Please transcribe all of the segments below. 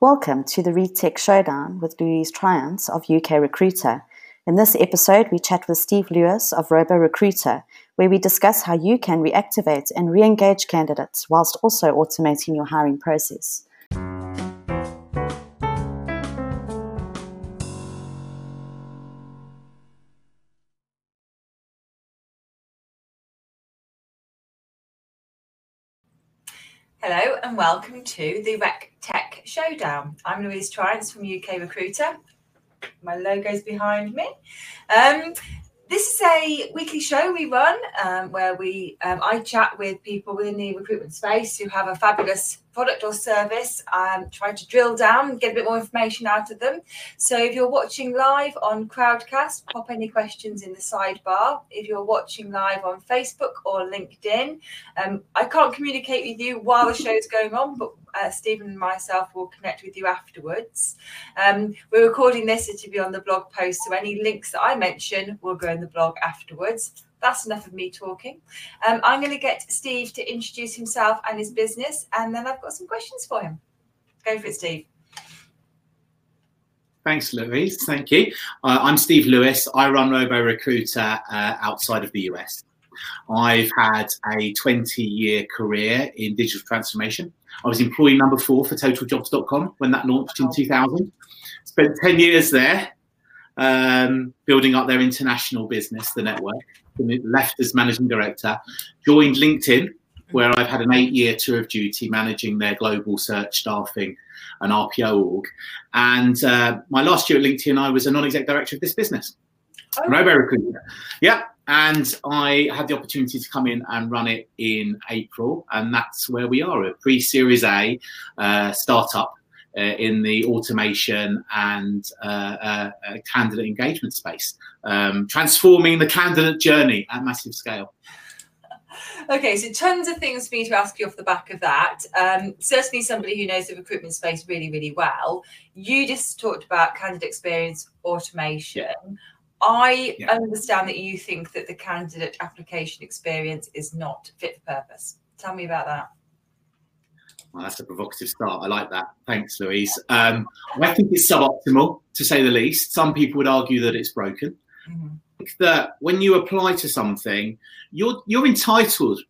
Welcome to the RecTech Showdown with Louise Triance of UK Recruiter. In this episode, we chat with Steve Lewis of Robo Recruiter, where we discuss how you can reactivate and re engage candidates whilst also automating your hiring process. Hello and welcome to the Rec Tech Showdown. I'm Louise Triance from UK Recruiter. My logo's behind me. Um, this is a weekly show we run um, where we um, I chat with people within the recruitment space who have a fabulous product or service. Um, try to drill down get a bit more information out of them. So if you're watching live on Crowdcast, pop any questions in the sidebar. If you're watching live on Facebook or LinkedIn, um, I can't communicate with you while the show's going on, but uh, Stephen and myself will connect with you afterwards. Um, we're recording this to be on the blog post, so any links that I mention will go in the blog afterwards that's enough of me talking. Um, I'm going to get Steve to introduce himself and his business, and then I've got some questions for him. Go for it, Steve. Thanks, Louise. Thank you. Uh, I'm Steve Lewis. I run Robo Recruiter uh, outside of the US. I've had a 20 year career in digital transformation. I was employee number four for totaljobs.com when that launched in 2000. Spent 10 years there um, building up their international business, the network left as managing director, joined LinkedIn, where I've had an eight year tour of duty managing their global search staffing and RPO org. And uh, my last year at LinkedIn, I was a non exec director of this business. Oh. Robo Recruiter. Yeah. And I had the opportunity to come in and run it in April. And that's where we are a pre Series A uh, startup uh, in the automation and uh, uh, candidate engagement space, um, transforming the candidate journey at massive scale. Okay, so tons of things for me to ask you off the back of that. Um, certainly, somebody who knows the recruitment space really, really well. You just talked about candidate experience automation. Yeah. I yeah. understand that you think that the candidate application experience is not fit for purpose. Tell me about that. Well, that's a provocative start. I like that. Thanks, Louise. Um, I think it's suboptimal, to say the least. Some people would argue that it's broken. Mm-hmm. That when you apply to something, you're you're entitled.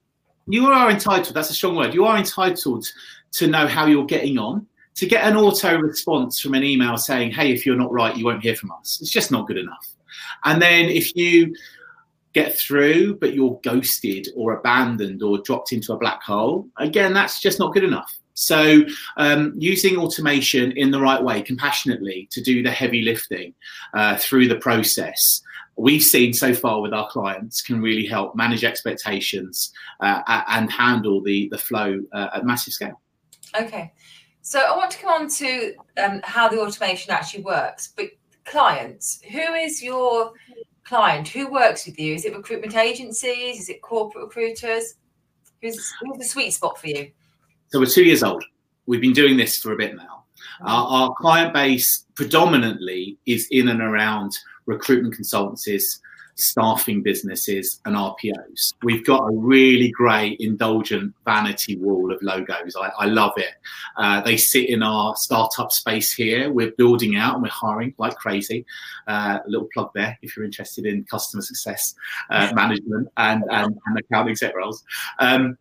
You are entitled. That's a strong word. You are entitled to know how you're getting on. To get an auto response from an email saying, "Hey, if you're not right, you won't hear from us." It's just not good enough. And then if you get through, but you're ghosted or abandoned or dropped into a black hole, again, that's just not good enough. So, um, using automation in the right way, compassionately, to do the heavy lifting uh, through the process, we've seen so far with our clients can really help manage expectations uh, and handle the the flow uh, at massive scale. Okay, so I want to come on to um, how the automation actually works. But clients, who is your client? Who works with you? Is it recruitment agencies? Is it corporate recruiters? Who's, who's the sweet spot for you? So we're two years old. We've been doing this for a bit now. Mm-hmm. Our, our client base predominantly is in and around recruitment consultancies, staffing businesses and RPOs. We've got a really great indulgent vanity wall of logos. I, I love it. Uh, they sit in our startup space here. We're building out and we're hiring like crazy. Uh, a little plug there if you're interested in customer success uh, management and, and, and account exec roles. Um,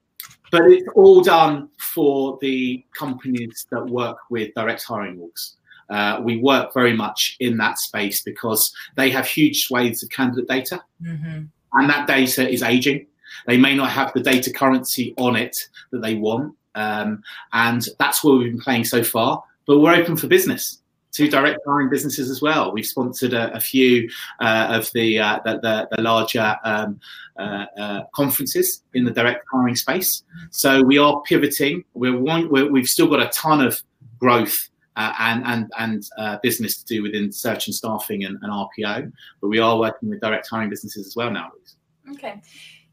but it's all done for the companies that work with direct hiring orgs. Uh, we work very much in that space because they have huge swathes of candidate data, mm-hmm. and that data is aging. They may not have the data currency on it that they want, um, and that's where we've been playing so far. But we're open for business to direct hiring businesses as well. We've sponsored a, a few uh, of the, uh, the, the, the larger um, uh, uh conferences in the direct hiring space. So we are pivoting. We're, one, we're we've still got a ton of growth uh, and and and uh, business to do within search and staffing and, and, RPO. But we are working with direct hiring businesses as well now. Okay,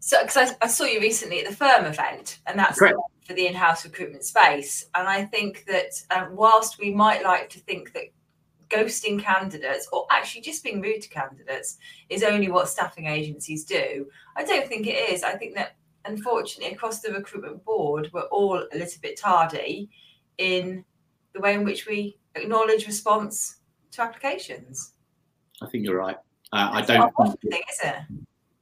so because I, I, saw you recently at the FIRM event, and that's for the in-house recruitment space, and I think that um, whilst we might like to think that ghosting candidates or actually just being rude to candidates is only what staffing agencies do, I don't think it is. I think that unfortunately across the recruitment board we're all a little bit tardy in the way in which we acknowledge response to applications? I think you're right. Uh, I don't. not thing, is it?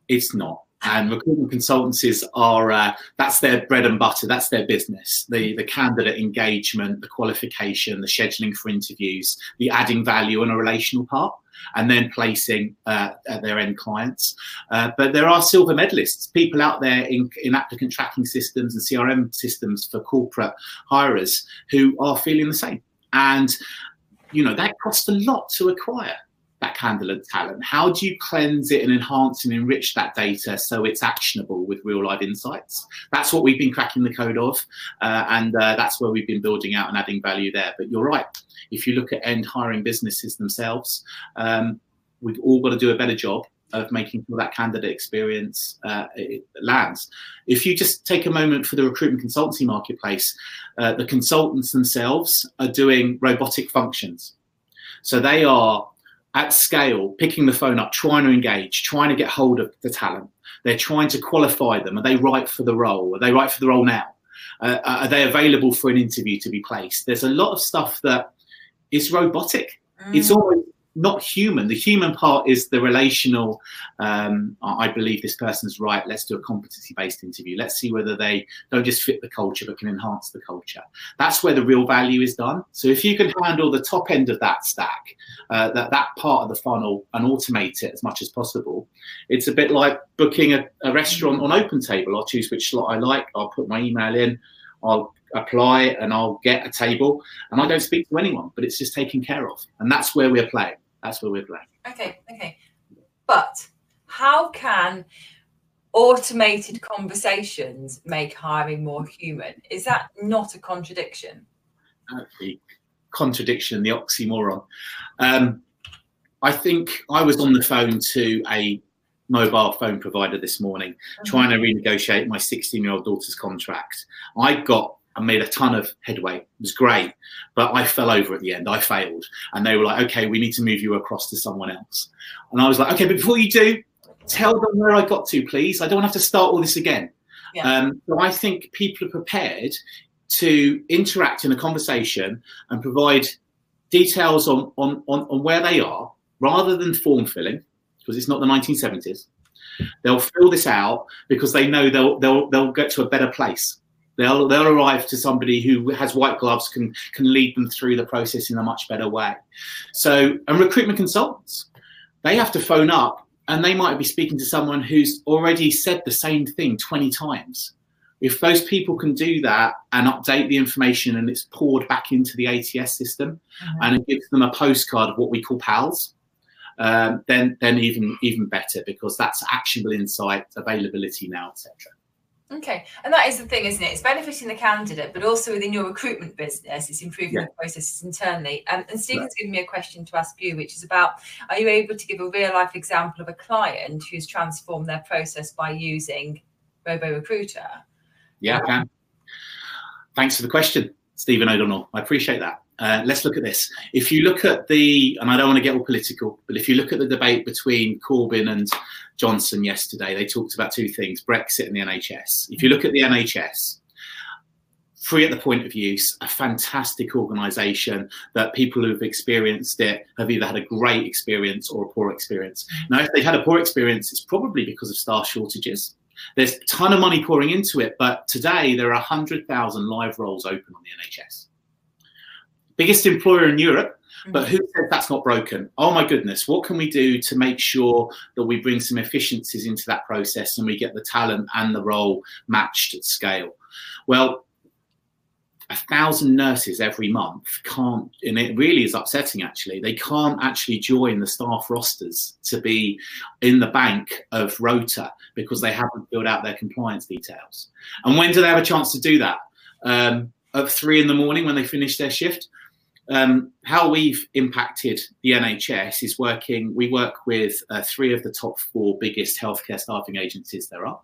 It's not. And recruitment consultancies are uh, that's their bread and butter. That's their business. The the candidate engagement, the qualification, the scheduling for interviews, the adding value and a relational part, and then placing uh, their end clients. Uh, but there are silver medalists, people out there in, in applicant tracking systems and CRM systems for corporate hirers who are feeling the same. And you know that costs a lot to acquire candidate talent? How do you cleanse it and enhance and enrich that data so it's actionable with real life insights? That's what we've been cracking the code of, uh, and uh, that's where we've been building out and adding value there. But you're right. If you look at end hiring businesses themselves, um, we've all got to do a better job of making sure that candidate experience uh, lands. If you just take a moment for the recruitment consultancy marketplace, uh, the consultants themselves are doing robotic functions. So they are at scale, picking the phone up, trying to engage, trying to get hold of the talent. They're trying to qualify them. Are they right for the role? Are they right for the role now? Uh, are they available for an interview to be placed? There's a lot of stuff that is robotic. Mm. It's almost not human. The human part is the relational. Um, I believe this person's right. Let's do a competency based interview. Let's see whether they don't just fit the culture but can enhance the culture. That's where the real value is done. So if you can handle the top end of that stack, uh, that that part of the funnel, and automate it as much as possible, it's a bit like booking a, a restaurant on Open Table. I'll choose which slot I like. I'll put my email in. I'll apply and I'll get a table and I don't speak to anyone, but it's just taken care of. And that's where we're playing. That's where we're playing. Okay, okay. But how can automated conversations make hiring more human? Is that not a contradiction? Uh, the contradiction, the oxymoron. Um, I think I was on the phone to a mobile phone provider this morning mm-hmm. trying to renegotiate my 16 year old daughter's contract. I got I made a ton of headway. It was great, but I fell over at the end. I failed, and they were like, "Okay, we need to move you across to someone else." And I was like, "Okay, but before you do, tell them where I got to, please. I don't have to start all this again." Yeah. Um, so I think people are prepared to interact in a conversation and provide details on on on, on where they are, rather than form filling, because it's not the 1970s. They'll fill this out because they know they'll they'll they'll get to a better place They'll they'll arrive to somebody who has white gloves can can lead them through the process in a much better way. So and recruitment consultants, they have to phone up and they might be speaking to someone who's already said the same thing 20 times. If those people can do that and update the information and it's poured back into the ATS system mm-hmm. and it gives them a postcard of what we call PALs, um, then then even even better because that's actionable insight, availability now, etc. Okay, and that is the thing, isn't it? It's benefiting the candidate, but also within your recruitment business, it's improving yeah. the processes internally. Um, and Stephen's given me a question to ask you, which is about: Are you able to give a real life example of a client who's transformed their process by using Robo Recruiter? Yeah, I can. Thanks for the question, Stephen O'Donnell. I appreciate that. Uh, let's look at this. If you look at the, and I don't want to get all political, but if you look at the debate between Corbyn and Johnson yesterday, they talked about two things Brexit and the NHS. If you look at the NHS, free at the point of use, a fantastic organisation that people who've experienced it have either had a great experience or a poor experience. Now, if they've had a poor experience, it's probably because of staff shortages. There's a ton of money pouring into it, but today there are 100,000 live roles open on the NHS biggest employer in Europe. But mm-hmm. who said that's not broken? Oh my goodness, what can we do to make sure that we bring some efficiencies into that process and we get the talent and the role matched at scale? Well, a thousand nurses every month can't, and it really is upsetting actually, they can't actually join the staff rosters to be in the bank of rota because they haven't filled out their compliance details. And when do they have a chance to do that? Um, at three in the morning when they finish their shift? Um, how we've impacted the NHS is working. We work with uh, three of the top four biggest healthcare staffing agencies there are.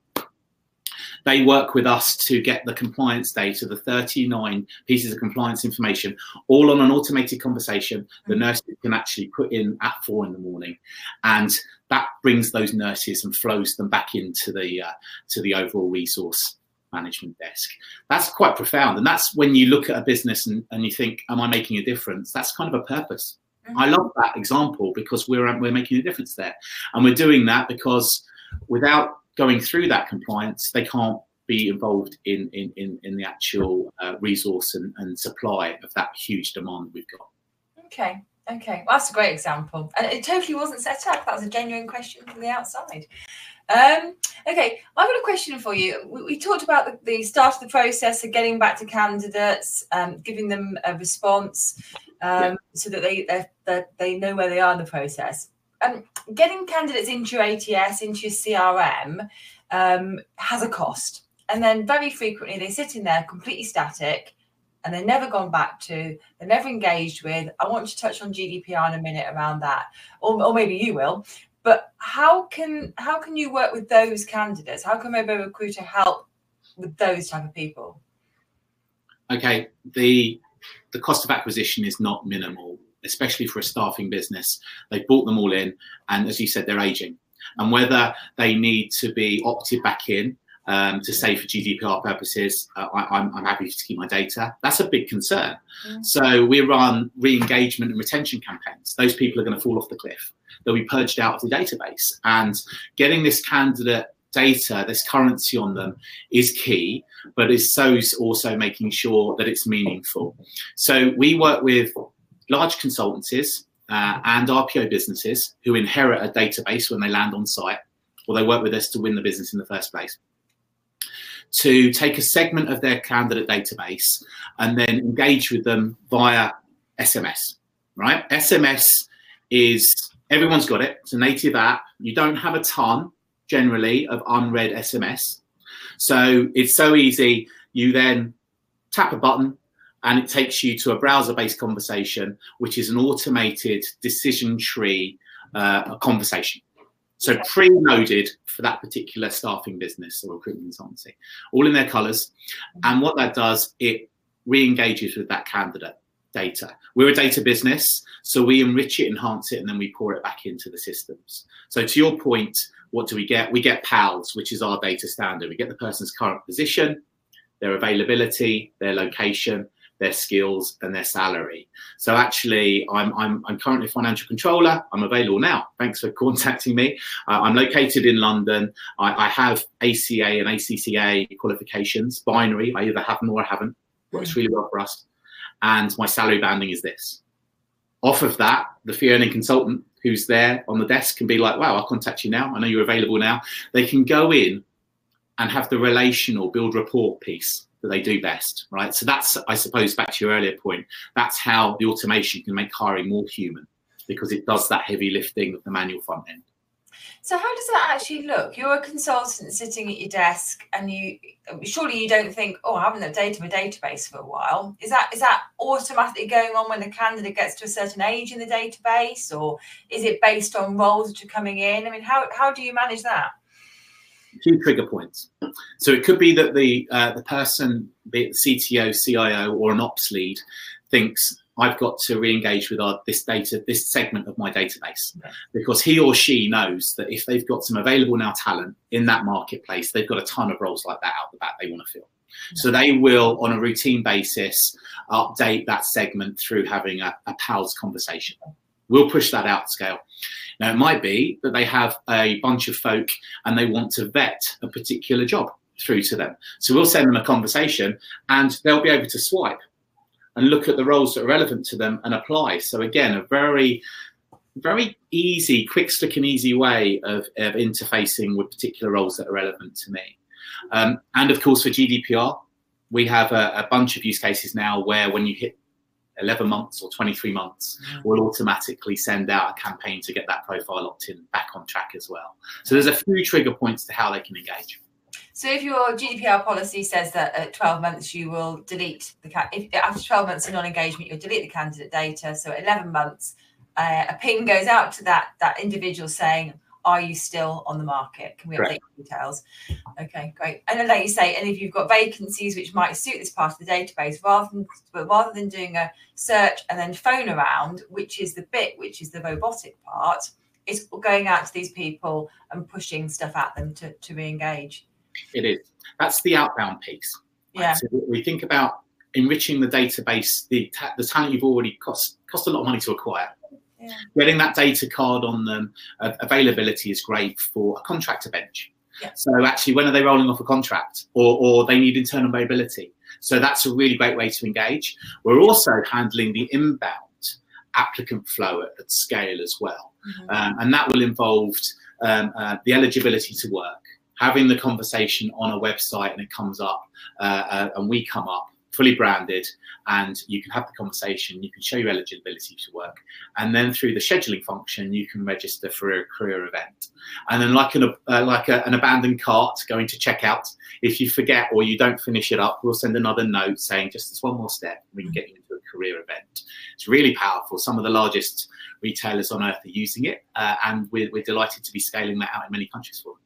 They work with us to get the compliance data, the 39 pieces of compliance information, all on an automated conversation. The mm-hmm. can actually put in at four in the morning, and that brings those nurses and flows them back into the uh, to the overall resource management desk. That's quite profound. And that's when you look at a business and, and you think, am I making a difference? That's kind of a purpose. Mm-hmm. I love that example because we're, we're making a difference there. And we're doing that because without going through that compliance, they can't be involved in, in, in, in the actual uh, resource and, and supply of that huge demand we've got. Okay. Okay, well, that's a great example. And it totally wasn't set up. That was a genuine question from the outside. Um, okay, I've got a question for you. We, we talked about the, the, start of the process of getting back to candidates, um, giving them a response um, yeah. so that they that they know where they are in the process. Um, getting candidates into your ATS, into your CRM, um, has a cost. And then very frequently they sit in there completely static and they're never gone back to, they're never engaged with. I want to touch on GDPR in a minute around that, or, or maybe you will. But how can how can you work with those candidates? How can Robo Recruiter help with those type of people? Okay, the the cost of acquisition is not minimal, especially for a staffing business. They've brought them all in, and as you said, they're aging. And whether they need to be opted back in um, to say for GDPR purposes, uh, I, am happy to keep my data. That's a big concern. Mm. So we run re-engagement and retention campaigns. Those people are going to fall off the cliff. They'll be purged out of the database. And getting this candidate data, this currency on them is key, but is so also making sure that it's meaningful. So we work with large consultancies uh, and RPO businesses who inherit a database when they land on site, or they work with us to win the business in the first place to take a segment of their candidate database and then engage with them via SMS, right? SMS is everyone's got it. It's a native app. You don't have a ton generally of unread SMS. So it's so easy. You then tap a button and it takes you to a browser based conversation, which is an automated decision tree uh, conversation. So pre-loaded for that particular staffing business or recruitment consultancy, all in their colors. Mm-hmm. And what that does, it re-engages with that candidate data. We're a data business, so we enrich it, enhance it, and then we pour it back into the systems. So to your point, what do we get? We get PALS, which is our data standard. We get the person's current position, their availability, their location, their skills and their salary. So actually, I'm, I'm, I'm currently financial controller. I'm available now. Thanks for contacting me. Uh, I'm located in London. I, I, have ACA and ACCA qualifications, binary. I either have them or I haven't. Works really well for us. And my salary banding is this. Off of that, the fee earning consultant who's there on the desk can be like, wow, I'll contact you now. I know you're available now. They can go in and have the relational build rapport piece that they do best, right? So that's, I suppose, back to your earlier point, that's how the automation can make hiring more human because it does that heavy lifting of the manual front end. So how does that actually look? You're a consultant sitting at your desk, and you surely you don't think, "Oh, I haven't updated my database for a while." Is that is that automatically going on when the candidate gets to a certain age in the database, or is it based on roles that are coming in? I mean, how how do you manage that? Few trigger points. So it could be that the uh, the person, be it the CTO, CIO, or an ops lead, thinks I've got to re-engage with our, this data, this segment of my database, okay. because he or she knows that if they've got some available now talent in that marketplace, they've got a ton of roles like that out the back they want to fill. So they will, on a routine basis, update that segment through having a, a PALS conversation. We'll push that out scale. Now, it might be that they have a bunch of folk and they want to vet a particular job through to them. So we'll send them a conversation and they'll be able to swipe and look at the roles that are relevant to them and apply. So again, a very, very easy, quick, slick and easy way of, of interfacing with particular roles that are relevant to me. Um, and of course, for GDPR, we have a, a bunch of use cases now where when you hit 11 months or 23 months, mm. will automatically send out a campaign to get that profile opt in back on track as well. So there's a few trigger points to how they can engage. So if your GDPR policy says that at 12 months you will delete the if, after 12 months of non-engagement you'll delete the candidate data. So at 11 months, uh, a ping goes out to that that individual saying, are you still on the market? Can we update details? Okay, great. And then, like you say, and if you've got vacancies which might suit this part of the database, rather than but rather than doing a search and then phone around, which is the bit which is the robotic part, it's going out to these people and pushing stuff at them to, to re-engage. It is. that's the outbound piece. Yeah. So we think about enriching the database, the, ta- the talent you've already cost cost a lot of money to acquire. Yeah. Getting that data card on them, uh, availability is great for a contractor bench. Yeah. So actually, when are they rolling off a contract, or, or they need internal mobility? So that's a really great way to engage. We're also handling the inbound applicant flow at, at scale as well, Mhm. um, and that will involve um, uh, the eligibility to work, having the conversation on a website, and it comes up, uh, uh, and we come up fully branded, and you can have the conversation. You can show your eligibility to work, and then through the scheduling function, you can register for a career event. And then, like an uh, like a, an abandoned cart going to checkout, if you forget or you don't finish it up, we'll send another note saying just this one more step. We can get you into a career event. It's really powerful. Some of the largest retailers on earth are using it, uh, and we're, we're delighted to be scaling that out in many countries for them.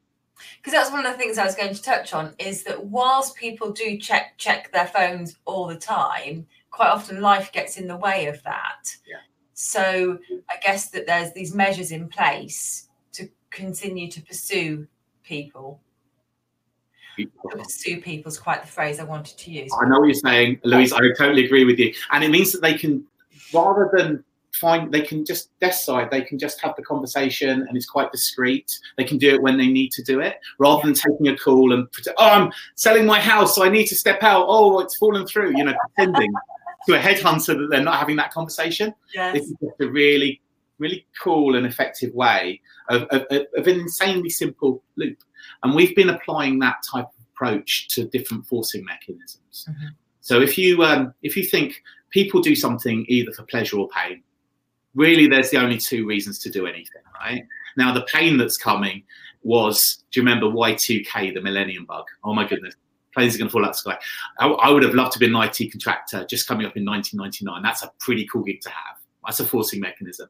Because that's one of the things I was going to touch on is that whilst people do check check their phones all the time, quite often life gets in the way of that. Yeah. So I guess that there's these measures in place to continue to pursue people. Pursue people is quite the phrase I wanted to use. I know what you're saying, Louise. I totally agree with you. And it means that they can, rather than find, they can just desk side, they can just have the conversation and it's quite discreet. They can do it when they need to do it, rather than taking a call and, pretend, oh, I'm selling my house, so I need to step out. Oh, it's fallen through, you know, pretending to a headhunter that they're not having that conversation. Yes. This is just a really, really cool and effective way of, of, of an insanely simple loop. And we've been applying that type of approach to different forcing mechanisms. Mhm. So if you um, if you think people do something either for pleasure or pain, really there's the only two reasons to do anything, right? Now the pain that's coming was, do you remember Y2K, the Millennium Bug? Oh my goodness, planes are going to fall out of the sky. I, I would have loved to be an IT contractor just coming up in 1999. That's a pretty cool gig to have. That's a forcing mechanism.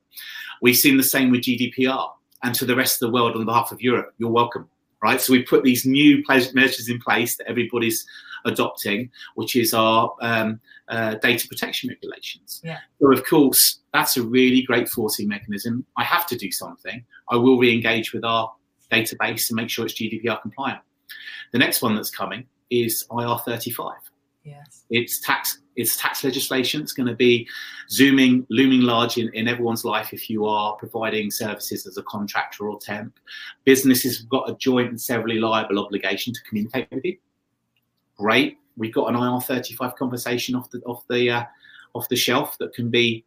We've seen the same with GDPR. And to the rest of the world, on behalf of Europe, you're welcome, right? So we put these new measures in place that everybody's adopting, which is our um, uh, data protection regulations. Yeah. So of course, that's a really great forcing mechanism. I have to do something. I will re-engage with our database and make sure it's GDPR compliant. The next one that's coming is IR35 Yes. it's tax it's tax legislation it's going to be zooming looming large in, in everyone's life if you are providing services as a contractor or temp businesses have got a joint and severally liable obligation to communicate with you great we've got an ir35 conversation off the off the uh, off the shelf that can be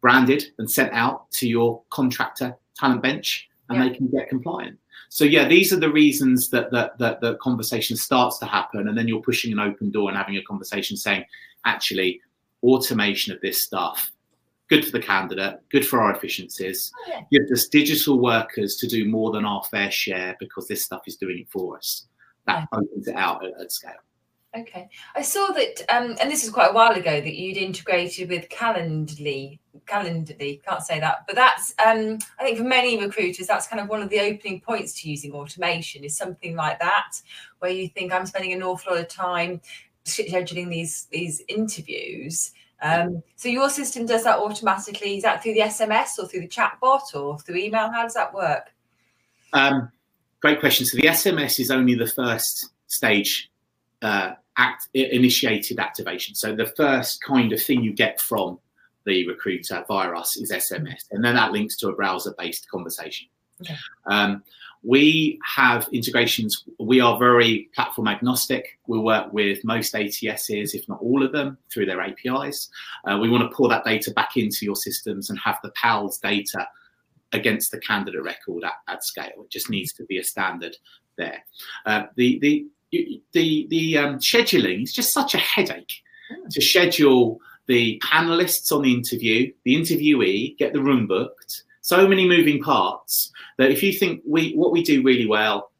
branded and sent out to your contractor talent bench and Yeah. they can get compliant so yeah, these are the reasons that that that the conversation starts to happen, and then you're pushing an open door and having a conversation saying, actually, automation of this stuff, good for the candidate, good for our efficiencies. Oh, yeah. Gives us digital workers to do more than our fair share because this stuff is doing it for us. That opens it out at, at scale. Okay. I saw that, um, and this is quite a while ago, that you'd integrated with Calendly. Calendly, can't say that, but that's, um, I think for many recruiters, that's kind of one of the opening points to using automation is something like that, where you think I'm spending an awful lot of time scheduling these these interviews. Um, so your system does that automatically. Is that through the SMS or through the chatbot or through email? How does that work? Um, great question. So the SMS is only the first stage uh, act initiated activation. So the first kind of thing you get from the recruiter via us is SMS, and then that links to a browser-based conversation. Okay. Um, we have integrations. We are very platform agnostic. We work with most ATSs, if not all of them, through their APIs. Uh, we want to pour that data back into your systems and have the PALS data against the candidate record at, at scale. It just needs to be a standard there. Uh, the the the the um, scheduling is just such a headache to schedule the panelists on the interview, the interviewee, get the room booked. So many moving parts that if you think we what we do really well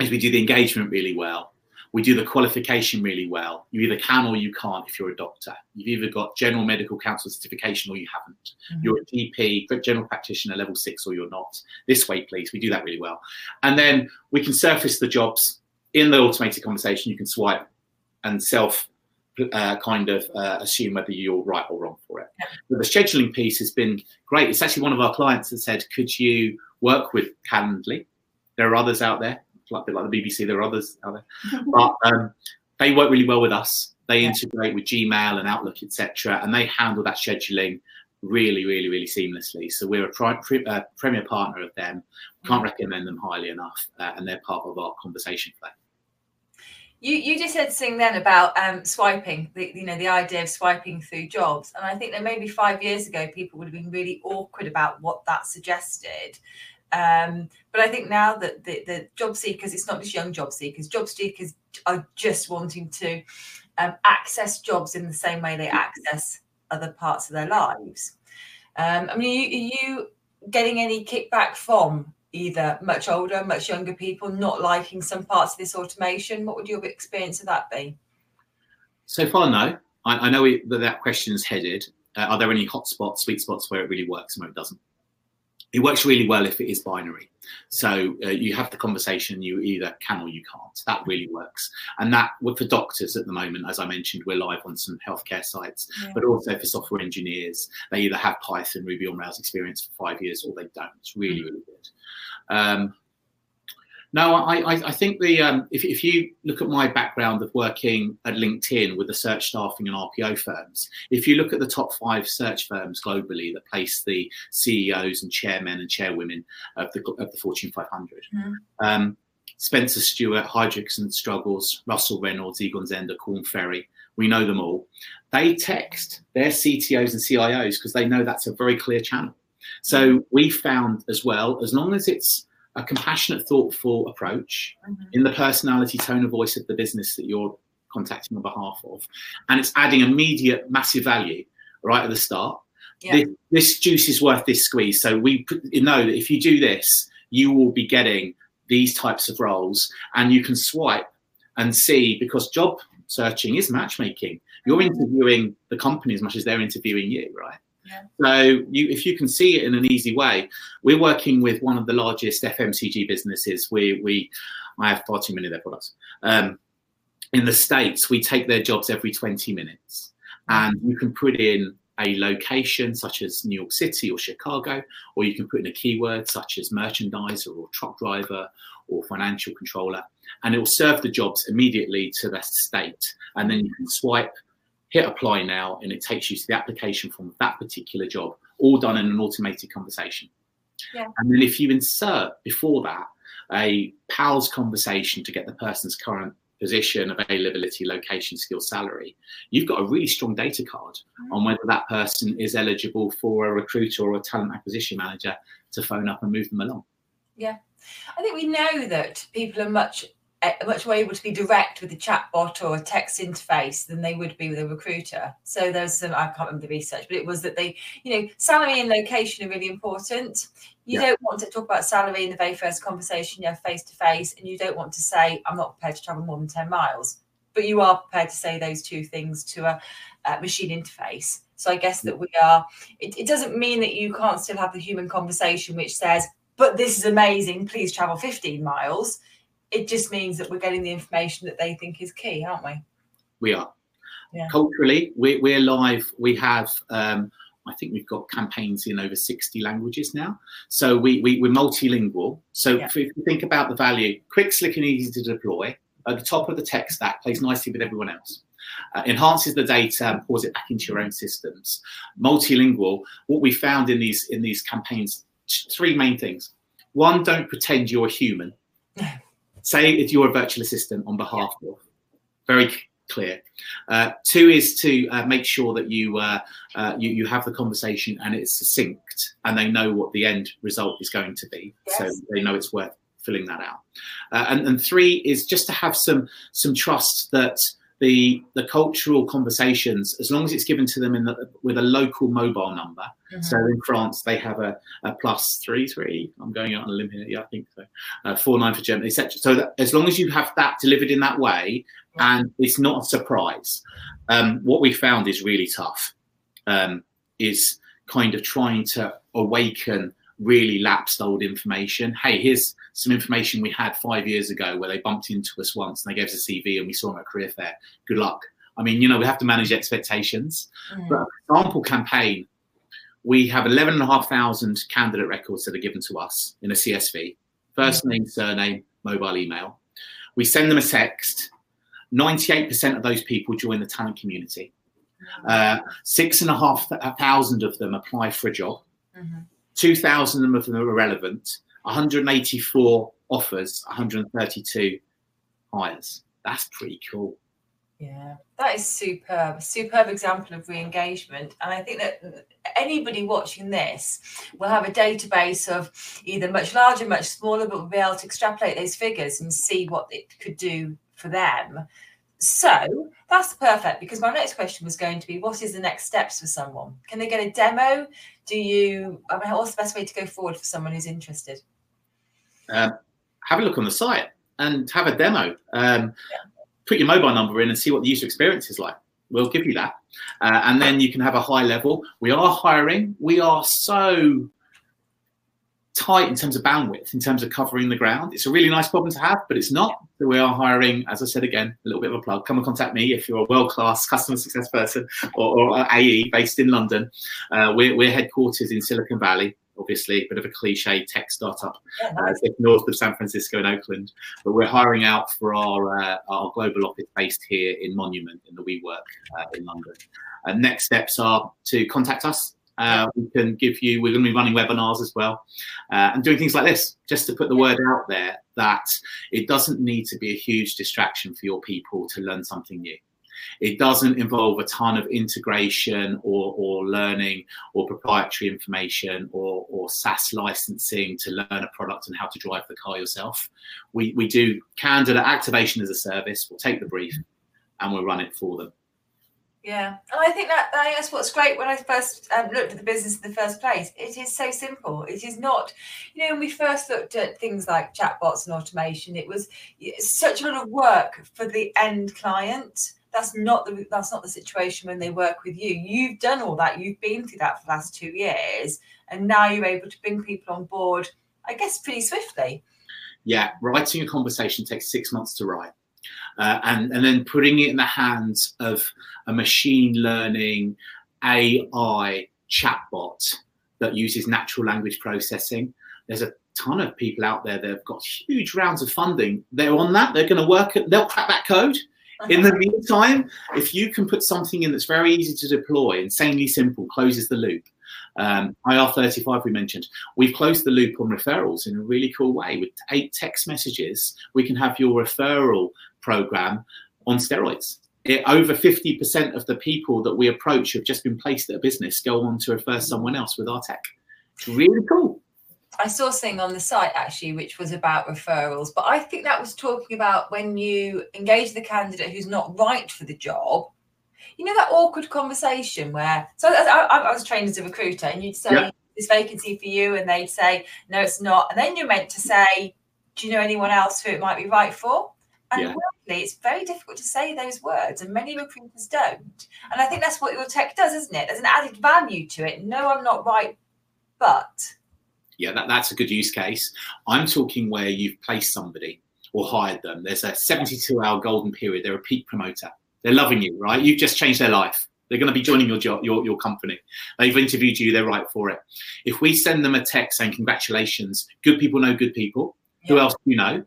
is we do the engagement really well. We do the qualification really well. You either can or you can't if you're a doctor. You've either got general medical council certification or you haven't. Mhm. You're a GP, general practitioner level six, or you're not. This way, please. We do that really well. And then we can surface the jobs in the automated conversation. You can swipe and self uh, kind of uh, assume whether you're right or wrong for it. But the scheduling piece has been great. It's actually one of our clients that said, could you work with Calendly? There are others out there. like a bit like the BBC. There are others out there, but um, they work really well with us. They Yeah. integrate with Gmail and Outlook, etc., and they handle that scheduling really, really, really seamlessly. So we're a pri- pre- uh, premier partner of them. Can't recommend them highly enough, uh, and they're part of our conversation today. You you just said something then about um, swiping, the, you know, the idea of swiping through jobs, and I think that maybe five years ago people would have been really awkward about what that suggested. Um, but I think now that the, the job seekers, it's not just young job seekers, job seekers are just wanting to um, access jobs in the same way they access other parts of their lives. Um, I mean, are you, are you getting any kickback from either much older, much younger people not liking some parts of this automation? What would your experience of that be? So far, no. I, I know it, that that question is headed. Uh, are there any hot spots, sweet spots where it really works and where it doesn't? It works really well if it is binary. So uh, you have the conversation, you either can or you can't. That really works. And that, for doctors at the moment, as I mentioned, we're live on some healthcare sites, Yeah. but also for software engineers, they either have Python, Ruby on Rails experience for five years or they don't. It's really, really good. Um, no, I, I, I think the um, if, if you look at my background of working at LinkedIn with the search staffing and RPO firms, if you look at the top five search firms globally that place the CEOs and chairmen and chairwomen of the of the Fortune 500, Mhm. um, Spencer Stuart, Heidrick and Struggles, Russell Reynolds, Egon Zehnder, Korn Ferry, we know them all. They text their CTOs and CIOs because they know that's a very clear channel. So we found as well, as long as it's a compassionate, thoughtful approach mm-hmm. in the personality, tone of voice of the business that you're contacting on behalf of, and it's adding immediate, massive value right at the start. Yeah. This, this juice is worth this squeeze. So we know that if you do this, you will be getting these types of roles, and you can swipe and see because job searching is matchmaking. You're mm-hmm. interviewing the company as much as they're interviewing you, right? So you, if you can see it in an easy way, we're working with one of the largest FMCG businesses. We, we, I have far too many of their products. Um, in the States, we take their jobs every 20 minutes and you can put in a location such as New York City or Chicago, or you can put in a keyword such as merchandiser or truck driver or financial controller, and it will serve the jobs immediately to the state. And then you can swipe, hit apply now, and it takes you to the application form of that particular job, all done in an automated conversation. Yeah. And then if you insert before that a PALS conversation to get the person's current position, availability, location, skill, salary, you've got a really strong data card mm-hmm. on whether that person is eligible for a recruiter or a talent acquisition manager to phone up and move them along. Yeah. I think we know that people are much Uh, much more able to be direct with a chatbot or a text interface than they would be with a recruiter. So there's some I can't remember the research, but it was that they, you know, salary and location are really important. You Yeah. don't want to talk about salary in the very first conversation you have face to face, and you don't want to say I'm not prepared to travel more than ten miles, but you are prepared to say those two things to a, a machine interface. So I guess that we are. It, it doesn't mean that you can't still have the human conversation, which says, "But this is amazing. Please travel 15 miles." It just means that we're getting the information that they think is key, aren't we? We are. Yeah. Culturally, we're, we're live. We have, um, I think we've got campaigns in over 60 languages now. So we, we, we're multilingual. So Yeah. if you think about the value, quick, slick, and easy to deploy, at the top of the tech stack, plays nicely with everyone else. Uh, enhances the data and pours it back into your own systems. Multilingual. What we found in these in these campaigns, three main things. One, don't pretend you're human. Say if you're a virtual assistant on behalf of. Very clear. Uh, two is to uh, make sure that you, uh, uh, you you have the conversation and it's succinct, and they know what the end result is going to be, so they know it's worth filling that out. Uh, and, and three is just to have some some trust that the the cultural conversations, as long as it's given to them in the, with a local mobile number. So in France, they have a, a plus three three. I'm going out on a limb here. Yeah, I think so. Uh, four nine for Germany, etc. So that, as long as you have that delivered in that way, Yeah. and it's not a surprise, um, what we found is really tough. Um, is kind of trying to awaken really lapsed old information. Hey, here's some information we had five years ago where they bumped into us once and they gave us a CV and we saw them at career fair. Good luck. I mean, you know, we have to manage expectations. Mhm. But a sample campaign, we have 11,500 candidate records that are given to us in a CSV. First name, surname, mobile email. We send them a text. 98% of those people join the talent community. Uh, six and a half thousand of them apply for a job. Mm-hmm. 2,000 of them are relevant. 184 offers, 132 hires. That's pretty cool. Yeah, that is superb. Superb example of re-engagement, and I think that anybody watching this will have a database of either much larger, much smaller, but will be able to extrapolate those figures and see what it could do for them. So that's perfect because my next question was going to be what is the next steps for someone? Can they get a demo? Do you, I mean, what's the best way to go forward for someone who's interested? Um, have a look on the site and have a demo. Um, yeah. Put your mobile number in and see what the user experience is like. We'll give you that. Uh, and then you can have a high level. We are hiring. We are so tight in terms of bandwidth, in terms of covering the ground. It's a really nice problem to have, but it's not. So we are hiring, as I said again, a little bit of a plug. Come and contact me if you're a world-class customer success person or, or AE based in London. Uh, we're, we're headquarters in Silicon Valley obviously a bit of a cliche tech startup yeah, nice. uh, north of San Francisco and Oakland. But we're hiring out for our uh, our global office based here in Monument in the WeWork uh, in London. And next steps are to contact us. Uh, we can give you. We're going to be running webinars as well, uh, and doing things like this, just to put the word out there that it doesn't need to be a huge distraction for your people to learn something new. It doesn't involve a ton of integration or, or learning or proprietary information or, or SaaS licensing to learn a product and how to drive the car yourself. We, we do candidate activation as a service. We'll take the brief and we'll run it for them. Yeah, and I think that I that's what's great. When I first um, looked at the business in the first place, it is so simple. It is not, you know, when we first looked at things like chatbots and automation, it was such a lot of work for the end client. That's not the that's not the situation when they work with you. You've done all that. You've been through that for the last two years and now you're able to bring people on board i guess pretty swiftly. Yeah. Writing a conversation takes six months to write uh, and and then putting it in the hands of a machine learning ai chatbot that uses natural language processing. There's a ton of people out there that have got huge rounds of funding. They're on that. They're going to work at, they'll crack that code in the meantime, if you can put something in that's very easy to deploy, insanely simple, closes the loop. Um, IR35 we mentioned, we've closed the loop on referrals in a really cool way. With eight text messages, we can have your referral program on steroids. It, over 50% of the people that we approach have just been placed at a business go on to refer someone else with our tech. It's really cool. I saw something on the site actually, which was about referrals, but I think that was talking about when you engage the candidate who's not right for the job. You know that awkward conversation where so I, I was trained as a recruiter, and you'd say yeah. this vacancy for you, and they'd say no, it's not, and then you're meant to say, do you know anyone else who it might be right for? And yeah. weirdly, it's very difficult to say those words, and many recruiters don't. And I think that's what your tech does, isn't it? There's an added value to it. No, I'm not right, but yeah, that, that's a good use case. I'm talking where you've placed somebody or hired them. There's a 72 hour golden period. They're a peak promoter. They're loving you, right? You've just changed their life. They're going to be joining your job, your, your company. They've interviewed you. They're right for it. If we send them a text saying, congratulations, good people know good people. Yeah. Who else do you know?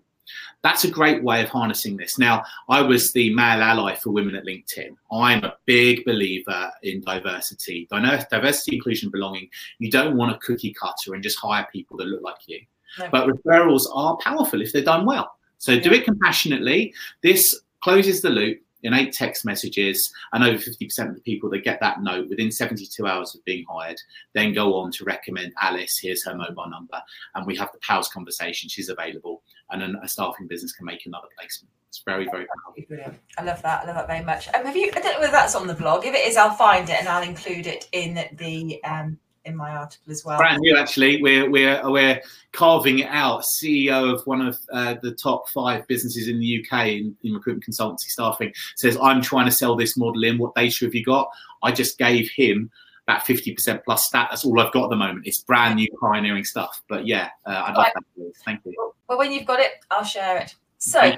That's a great way of harnessing this. Now, I was the male ally for women at LinkedIn. I'm a big believer in diversity, diversity, inclusion, belonging. You don't want a cookie cutter and just hire people that look like you. No. But referrals are powerful if they're done well. So yeah. do it compassionately. This closes the loop in eight text messages, and over 50% of the people that get that note within 72 hours of being hired then go on to recommend Alice. Here's her mobile number, and we have the PALS conversation. She's available, and then a staffing business can make another placement. It's very, very powerful. Brilliant. I love that. I love that very much. Um, have you? I don't know whether that's on the blog. If it is, I'll find it and I'll include it in the um, in my article as well. Brand new, actually. We're we're we're carving it out. CEO of one of uh, the top five businesses in the UK in, in, recruitment consultancy staffing says, "I'm trying to sell this model in. What data have you got?" I just gave him that 50% plus stat. That's all I've got at the moment. It's brand new pioneering stuff. But yeah, uh, I'd like that. Thank you. Well, when you've got it, I'll share it. So,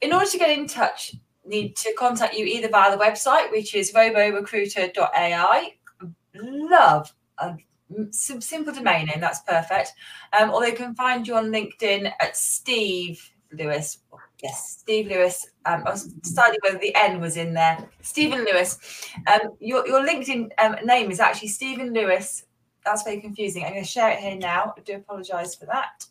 in order to get in touch, need to contact you either via the website, which is roborecruiter.ai. Love a simple domain name, that's perfect. Um, or they can find you on LinkedIn at Steve Lewis. Yes, Steve Lewis. Um, I was deciding whether the N was in there. Stephen Lewis. Um, your, your LinkedIn um, name is actually Stephen Lewis. That's very confusing. I'm going to share it here now. I do apologise for that.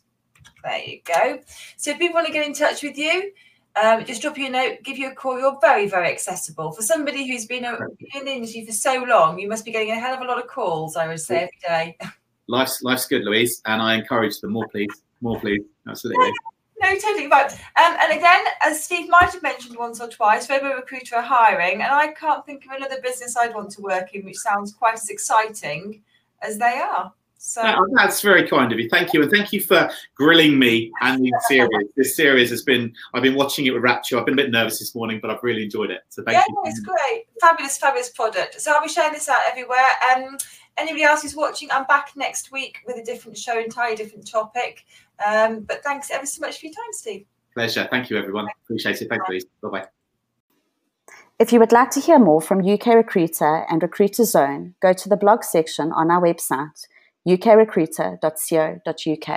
There you go. So if people want to get in touch with you, um, just drop you a note, give you a call. You're very, very accessible. For somebody who's been in the industry for so long, you must be getting a hell of a lot of calls, I would say, every day. Life's, life's good, Louise, and I encourage them more, please. More, please. Absolutely. No, totally right. Um, and again, as Steve might have mentioned once or twice, Robo Recruiter are hiring, and I can't think of another business I'd want to work in which sounds quite as exciting as they are. So that's very kind of you. Thank you, and thank you for grilling me and the series. This series has been I've been watching it with rapture. I've been a bit nervous this morning, but I've really enjoyed it. So thank yeah, you. Yeah, it's great, fabulous, fabulous product. So I'll be sharing this out everywhere. Um, anybody else who's watching, I'm back next week with a different show, entirely different topic. Um, but thanks ever so much for your time, Steve. Pleasure. Thank you, everyone. Appreciate it. Thanks, please. Bye bye. If you would like to hear more from UK Recruiter and Recruiter Zone, go to the blog section on our website ukrecruiter.co.uk.